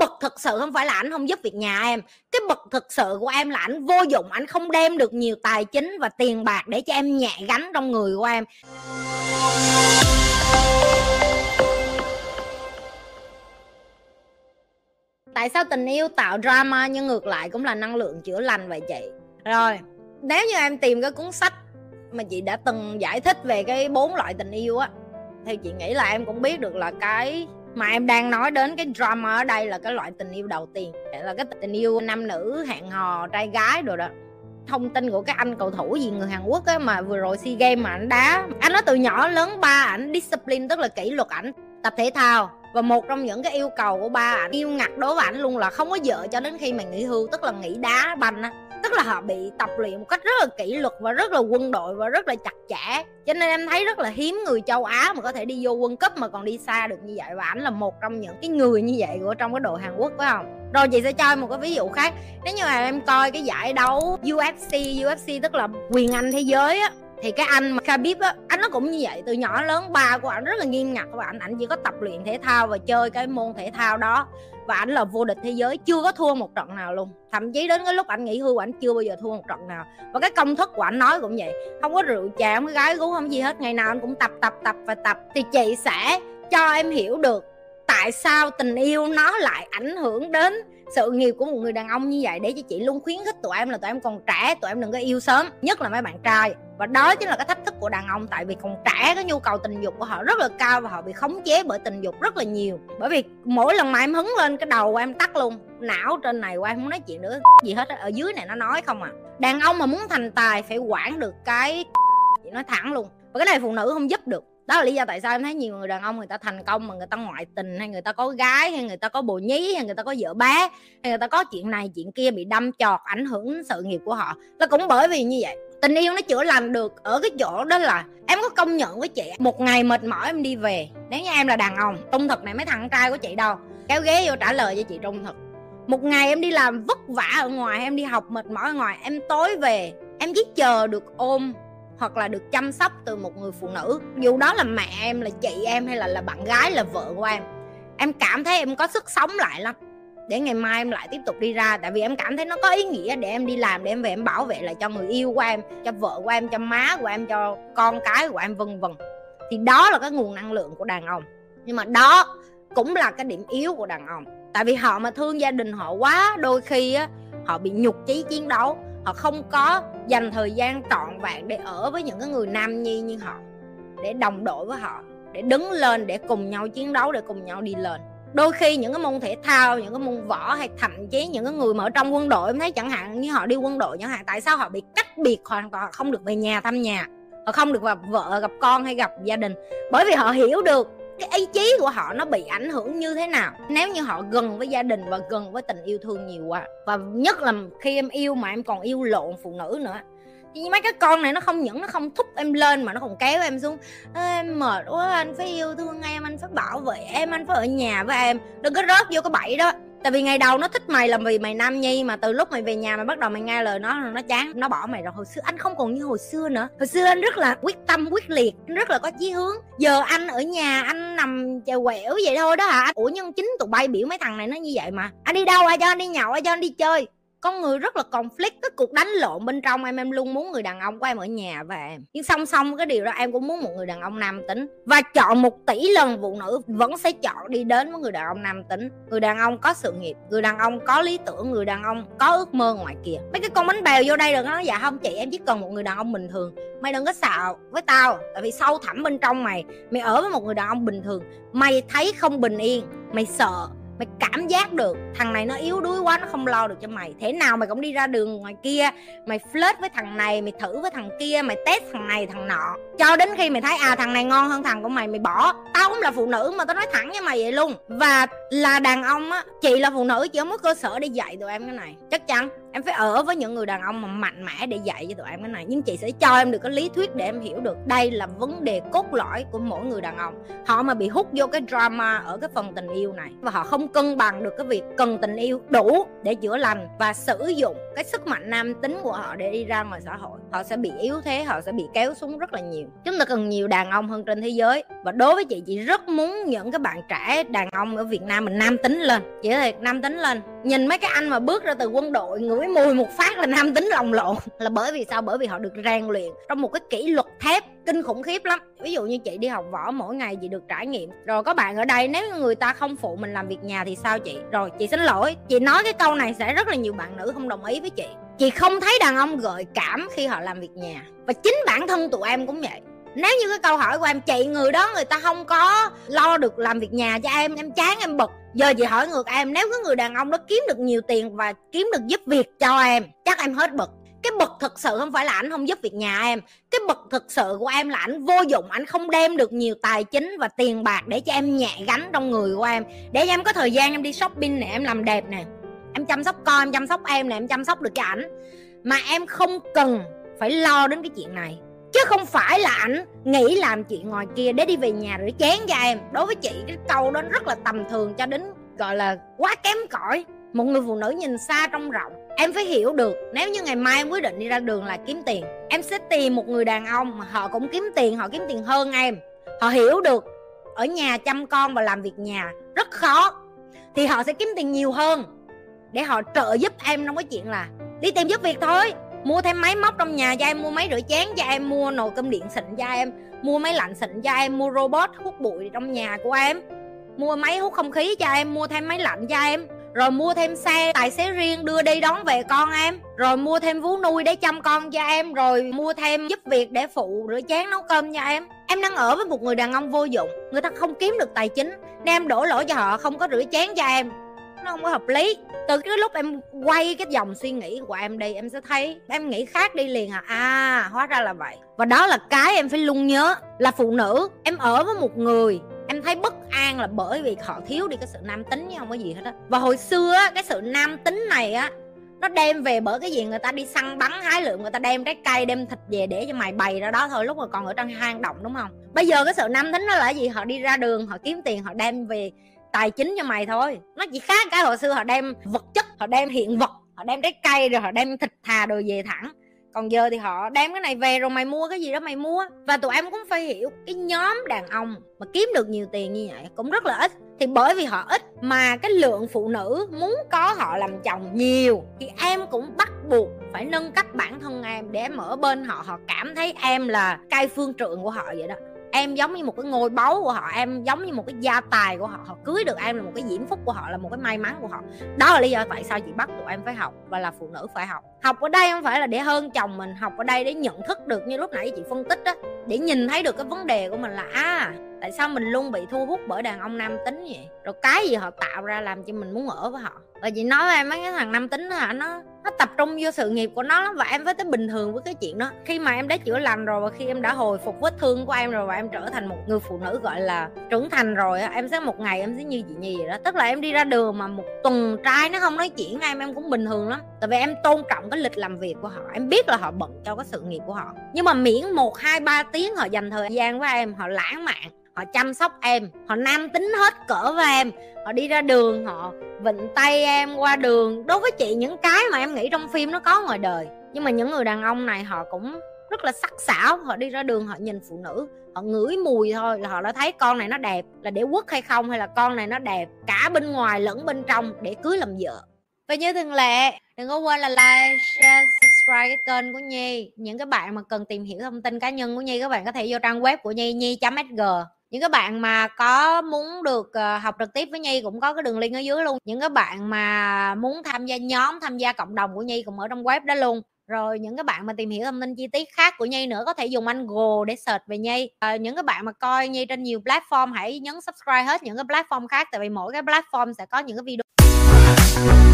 bậc thực sự không phải là ảnh không giúp việc nhà em. Cái bậc thực sự của em là ảnh vô dụng ảnh không đem được nhiều tài chính và tiền bạc để cho em nhẹ gánh trong người của em. Tại sao tình yêu tạo drama nhưng ngược lại cũng là năng lượng chữa lành vậy chị? Rồi. Nếu như em tìm cái cuốn sách mà chị đã từng giải thích về cái bốn loại tình yêu á thì chị nghĩ là em cũng biết được là cái mà em đang nói đến cái drama ở đây là cái loại tình yêu đầu tiên. Là cái tình yêu nam nữ, hẹn hò, trai gái rồi đó. Thông tin của cái anh cầu thủ gì người Hàn Quốc á, mà vừa rồi SEA Games mà anh đá. Anh nói từ nhỏ lớn, ba ảnh discipline, tức là kỷ luật ảnh, tập thể thao. Và một trong những cái yêu cầu của ba ảnh, yêu ngặt đối với ảnh luôn là không có vợ cho đến khi mà nghỉ hưu, tức là nghỉ đá banh á tức là họ bị tập luyện một cách rất là kỷ luật và rất là quân đội và rất là chặt chẽ. Cho nên em thấy rất là hiếm người châu á mà có thể đi vô quân cấp mà còn đi xa được như vậy. Và ảnh là một trong những cái người như vậy của trong cái đội hàn quốc, phải không? Rồi chị sẽ cho em một cái ví dụ khác. Nếu như mà em coi cái giải đấu UFC UFC tức là quyền anh thế giới á thì cái anh mà Khabib á, anh nó cũng như vậy, từ nhỏ lớn ba của anh rất là nghiêm ngặt và anh anh chỉ có tập luyện thể thao và chơi cái môn thể thao đó. Và anh là vô địch thế giới, chưa có thua một trận nào luôn. Thậm chí đến cái lúc anh nghỉ hưu anh chưa bao giờ thua một trận nào. Và cái công thức của anh nói cũng vậy, không có rượu chè không có gái gú, không gì hết. Ngày nào anh cũng tập tập tập và tập. Thì chị sẽ cho em hiểu được tại sao tình yêu nó lại ảnh hưởng đến sự nghiệp của một người đàn ông như vậy để cho chị luôn khuyến khích tụi em là tụi em còn trẻ, tụi em đừng có yêu sớm, nhất là mấy bạn trai. Và đó chính là cái thách thức của đàn ông, tại vì còn trẻ, cái nhu cầu tình dục của họ rất là cao và họ bị khống chế bởi tình dục rất là nhiều. Bởi vì mỗi lần mà em hứng lên cái đầu của em tắt luôn, não trên này của em không nói chuyện nữa gì hết ở dưới này nó nói không à. Đàn ông mà muốn thành tài phải quản được cái chị nói thẳng luôn. Và cái này phụ nữ không giúp được đó là lý do tại sao em thấy nhiều người đàn ông người ta thành công mà người ta ngoại tình, hay người ta có gái, hay người ta có bồ nhí, hay người ta có vợ bé, hay người ta có chuyện này, chuyện kia bị đâm chọt ảnh hưởng đến sự nghiệp của họ. Là cũng bởi vì như vậy, tình yêu nó chữa lành được ở cái chỗ đó là em có công nhận với chị. Một ngày mệt mỏi em đi về, nếu như em là đàn ông, trung thực này mấy thằng trai của chị đâu, kéo ghế vô trả lời cho chị trung thực. Một ngày em đi làm vất vả ở ngoài, em đi học mệt mỏi ở ngoài, em tối về, em chỉ chờ được ôm hoặc là được chăm sóc từ một người phụ nữ. Dù đó là mẹ em, là chị em hay là là bạn gái, là vợ của em. Em cảm thấy em có sức sống lại lắm. Để ngày mai em lại tiếp tục đi ra, tại vì em cảm thấy nó có ý nghĩa để em đi làm, để em về em bảo vệ lại cho người yêu của em, cho vợ của em, cho má của em, cho con cái của em, vân vân. Thì đó là cái nguồn năng lượng của đàn ông. Nhưng mà đó cũng là cái điểm yếu của đàn ông. Tại vì họ mà thương gia đình họ quá, đôi khi á, họ bị nhục chí chiến đấu họ không có dành thời gian trọn vẹn để ở với những cái người nam nhi như họ, để đồng đội với họ, để đứng lên để cùng nhau chiến đấu, để cùng nhau đi lên. Đôi khi những cái môn thể thao, những cái môn võ hay thậm chí những cái người mà ở trong quân đội, em thấy chẳng hạn như họ đi quân đội chẳng hạn, tại sao họ bị cách biệt hoàn toàn? Không được về nhà thăm nhà, họ không được gặp vợ, gặp con hay gặp gia đình, bởi vì họ hiểu được cái ý chí của họ nó bị ảnh hưởng như thế nào? Nếu như họ gần với gia đình và gần với tình yêu thương nhiều quá, và nhất là khi em yêu mà em còn yêu lộn phụ nữ nữa, thì mấy cái con này nó không những nó không thúc em lên mà nó còn kéo em xuống em mệt quá, anh phải yêu thương em, anh phải bảo vệ em, anh phải ở nhà với em. Đừng có rớt vô cái bẫy đó tại vì ngày đầu nó thích mày là vì mày nam nhi mà từ lúc mày về nhà mày bắt đầu mày nghe lời nó nó chán, nó bỏ mày rồi. Hồi xưa anh không còn như hồi xưa nữa. Hồi xưa anh rất là quyết tâm, quyết liệt, anh rất là có chí hướng. Giờ anh ở nhà, anh nằm chèo quẹo vậy thôi đó hả? Ủa nhưng chính tụi bay biểu mấy thằng này nó như vậy mà. Anh đi đâu ai cho, anh đi nhậu ai cho, anh đi chơi con người rất là conflict, cái cuộc đánh lộn bên trong em em luôn muốn người đàn ông của em ở nhà và em. Nhưng song song cái điều đó, em cũng muốn một người đàn ông nam tính. Và chọn một tỷ lần phụ nữ vẫn sẽ chọn đi đến với người đàn ông nam tính. Người đàn ông có sự nghiệp, người đàn ông có lý tưởng, người đàn ông có ước mơ ngoài kia. Mấy cái con bánh bèo vô đây được nói dạ không chị, em chỉ cần một người đàn ông bình thường. Mày đừng có xạo với tao, tại vì sâu thẳm bên trong mày. Mày ở với một người đàn ông bình thường, mày thấy không bình yên, mày sợ mày cảm giác được, thằng này nó yếu đuối quá, nó không lo được cho mày. Thế nào mày cũng đi ra đường ngoài kia, mày flirt với thằng này, mày thử với thằng kia, mày test thằng này, thằng nọ. Cho đến khi mày thấy à thằng này ngon hơn thằng của mày mày bỏ. Tao cũng là phụ nữ mà tao nói thẳng với mày vậy luôn. Và là đàn ông á, chị là phụ nữ chỉ không có cơ sở để dạy tụi em cái này. Chắc chắn em phải ở với những người đàn ông mà mạnh mẽ để dạy cho tụi em cái này. Nhưng chị sẽ cho em được cái lý thuyết để em hiểu được đây là vấn đề cốt lõi của mỗi người đàn ông. Họ mà bị hút vô cái drama ở cái phần tình yêu này, và họ không cân bằng được cái việc cần tình yêu đủ để chữa lành và sử dụng cái sức mạnh nam tính của họ để đi ra ngoài xã hội. Họ sẽ bị yếu thế, họ sẽ bị kéo xuống rất là nhiều. Chúng ta cần nhiều đàn ông hơn trên thế giới. Và đối với chị chị rất muốn những cái bạn trẻ đàn ông ở Việt Nam mình nam tính lên. Chị thiệt nam tính lên nhìn mấy cái anh mà bước ra từ quân đội ngửi mùi một phát là nam tính lồng lộn. Là bởi vì sao? Bởi vì họ được rèn luyện trong một cái kỷ luật thép, kinh khủng khiếp lắm. Ví dụ như chị đi học võ mỗi ngày chị được trải nghiệm. Rồi có bạn ở đây, nếu người ta không phụ mình làm việc nhà thì sao chị? Rồi chị xin lỗi, chị nói cái câu này sẽ rất là nhiều bạn nữ không đồng ý với chị. Chị không thấy đàn ông gợi cảm khi họ làm việc nhà. Và chính bản thân tụi em cũng vậy. Nếu như cái câu hỏi của em, chị người đó người ta không có lo được làm việc nhà cho em em chán, em bực giờ chị hỏi ngược em, nếu cái người đàn ông đó kiếm được nhiều tiền và kiếm được giúp việc cho em, chắc em hết bực. Cái bực thực sự không phải là ảnh không giúp việc nhà em. Cái bực thực sự của em là ảnh vô dụng, ảnh không đem được nhiều tài chính và tiền bạc để cho em nhẹ gánh trong người của em. Để cho em có thời gian em đi shopping nè, em làm đẹp nè. Em chăm sóc con, em chăm sóc em nè, em chăm sóc được cho ảnh. Mà em không cần phải lo đến cái chuyện này chứ không phải là ảnh nghĩ làm chuyện ngoài kia để đi về nhà rửa chén cho em. Đối với chị, cái câu đó rất là tầm thường cho đến, gọi là, quá kém cỏi. Một người phụ nữ nhìn xa trong rộng, em phải hiểu được, nếu như ngày mai em quyết định đi ra đường là kiếm tiền, em sẽ tìm một người đàn ông mà họ cũng kiếm tiền, họ kiếm tiền hơn em. Họ hiểu được, ở nhà chăm con và làm việc nhà rất khó, thì họ sẽ kiếm tiền nhiều hơn. Để họ trợ giúp em trong cái chuyện là đi tìm giúp việc thôi mua thêm máy móc trong nhà cho em, mua máy rửa chén cho em, mua nồi cơm điện xịn cho em, mua máy lạnh xịn cho em, mua robot hút bụi trong nhà của em, mua máy hút không khí cho em, mua thêm máy lạnh cho em, rồi mua thêm xe, tài xế riêng đưa đi đón về con em, rồi mua thêm vú nuôi để chăm con cho em, rồi mua thêm giúp việc để phụ rửa chén nấu cơm cho em. Em đang ở với một người đàn ông vô dụng, người ta không kiếm được tài chính, nên em đổ lỗi cho họ không có rửa chén cho em nó không có hợp lý. Từ cái lúc em quay cái dòng suy nghĩ của em đi, em sẽ thấy, em nghĩ khác đi liền à. À hóa ra là vậy. Và đó là cái em phải luôn nhớ, là phụ nữ, em ở với một người, em thấy bất an là bởi vì họ thiếu đi cái sự nam tính chứ không có gì hết á. Và hồi xưa á, cái sự nam tính này á, nó đem về bởi cái gì? Người ta đi săn bắn hái lượm, người ta đem trái cây, đem thịt về để cho mày bày ra đó thôi, lúc mà còn ở trong hang động, đúng không? Bây giờ cái sự nam tính nó là gì? Họ đi ra đường, họ kiếm tiền, họ đem về tài chính cho mày thôi. Nó chỉ khác cái hồi xưa họ đem vật chất, họ đem hiện vật, họ đem trái cây rồi họ đem thịt thà đồ về thẳng. Còn giờ thì họ đem cái này về rồi mày mua cái gì đó mày mua. Và tụi em cũng phải hiểu, cái nhóm đàn ông mà kiếm được nhiều tiền như vậy cũng rất là ít. Thì bởi vì họ ít mà cái lượng phụ nữ muốn có họ làm chồng nhiều, thì em cũng bắt buộc phải nâng cấp bản thân em để em ở bên họ. Họ cảm thấy em là cai phương trượng của họ vậy đó em giống như một cái ngôi báu của họ, em giống như một cái gia tài của họ họ cưới được em là một cái diễm phúc của họ, là một cái may mắn của họ. Đó là lý do tại sao chị bắt tụi em phải học và là phụ nữ phải học. Học ở đây không phải là để hơn chồng mình, học ở đây để nhận thức được như lúc nãy chị phân tích á, để nhìn thấy được cái vấn đề của mình là à tại sao mình luôn bị thu hút bởi đàn ông nam tính vậy? Rồi cái gì họ tạo ra làm cho mình muốn ở với họ? Và chị nói với em mấy cái thằng nam tính là nó nó tập trung vô sự nghiệp của nó lắm và em với tới bình thường với cái chuyện đó. Khi mà em đã chữa lành rồi và khi em đã hồi phục vết thương của em rồi và em trở thành một người phụ nữ, gọi là, trưởng thành rồi em sẽ một ngày em sẽ như chị nhi vậy đó. Tức là em đi ra đường mà một tuần trai nó không nói chuyện với em em cũng bình thường lắm. Tại vì em tôn trọng cái lịch làm việc của họ, em biết là họ bận cho cái sự nghiệp của họ. Nhưng mà miễn một, hai, ba tiếng họ dành thời gian với em, họ lãng mạn họ chăm sóc em, họ nam tính hết cỡ với em. Họ đi ra đường, họ vịnh tay em qua đường. Đối với chị, những cái mà em nghĩ trong phim nó có ngoài đời. Nhưng mà những người đàn ông này họ cũng rất là sắc sảo. Họ đi ra đường, họ nhìn phụ nữ, họ ngửi mùi thôi là họ đã thấy con này nó đẹp. Là để quất hay không, hay là con này nó đẹp? Cả bên ngoài lẫn bên trong để cưới làm vợ. Và như thường lệ, đừng có quên là like, share, subscribe cái kênh của nhi. Những cái bạn mà cần tìm hiểu thông tin cá nhân của nhi, các bạn có thể vô trang web của nhi nhi sg những các bạn mà có muốn được ờ, học trực tiếp với Nhi cũng có cái đường link ở dưới luôn. Những các bạn mà muốn tham gia nhóm tham gia cộng đồng của Nhi cũng ở trong web đó luôn. Rồi những các bạn mà tìm hiểu thông tin chi tiết khác của Nhi nữa có thể dùng anh Google để search về Nhi. À, những các bạn mà coi Nhi trên nhiều platform hãy nhấn subscribe hết những cái platform khác tại vì mỗi cái platform sẽ có những cái video.